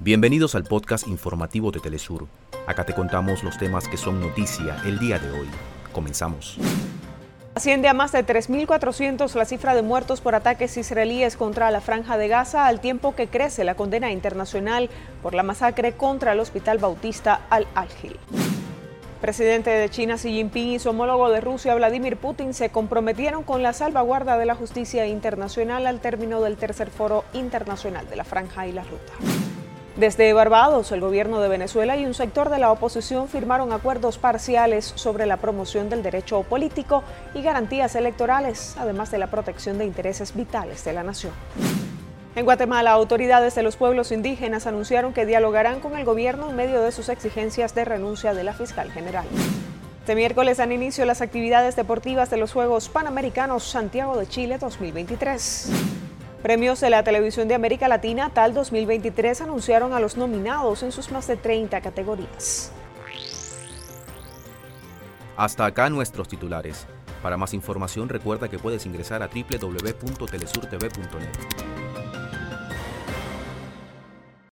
Bienvenidos al podcast informativo de Telesur. Acá te contamos los temas que son noticia el día de hoy. Comenzamos. Asciende a más de 3.400 la cifra de muertos por ataques israelíes contra la franja de Gaza, al tiempo que crece la condena internacional por la masacre contra el Hospital Bautista al-Algil. Presidente de China Xi Jinping y su homólogo de Rusia Vladimir Putin se comprometieron con la salvaguarda de la justicia internacional al término del tercer foro internacional de la franja y la ruta. Desde Barbados, el gobierno de Venezuela y un sector de la oposición firmaron acuerdos parciales sobre la promoción del derecho político y garantías electorales, además de la protección de intereses vitales de la nación. En Guatemala, autoridades de los pueblos indígenas anunciaron que dialogarán con el gobierno en medio de sus exigencias de renuncia de la fiscal general. Este miércoles dan inicio las actividades deportivas de los Juegos Panamericanos Santiago de Chile 2023. Premios de la Televisión de América Latina TAL 2023 anunciaron a los nominados en sus más de 30 categorías. Hasta acá nuestros titulares. Para más información recuerda que puedes ingresar a www.telesurtv.net.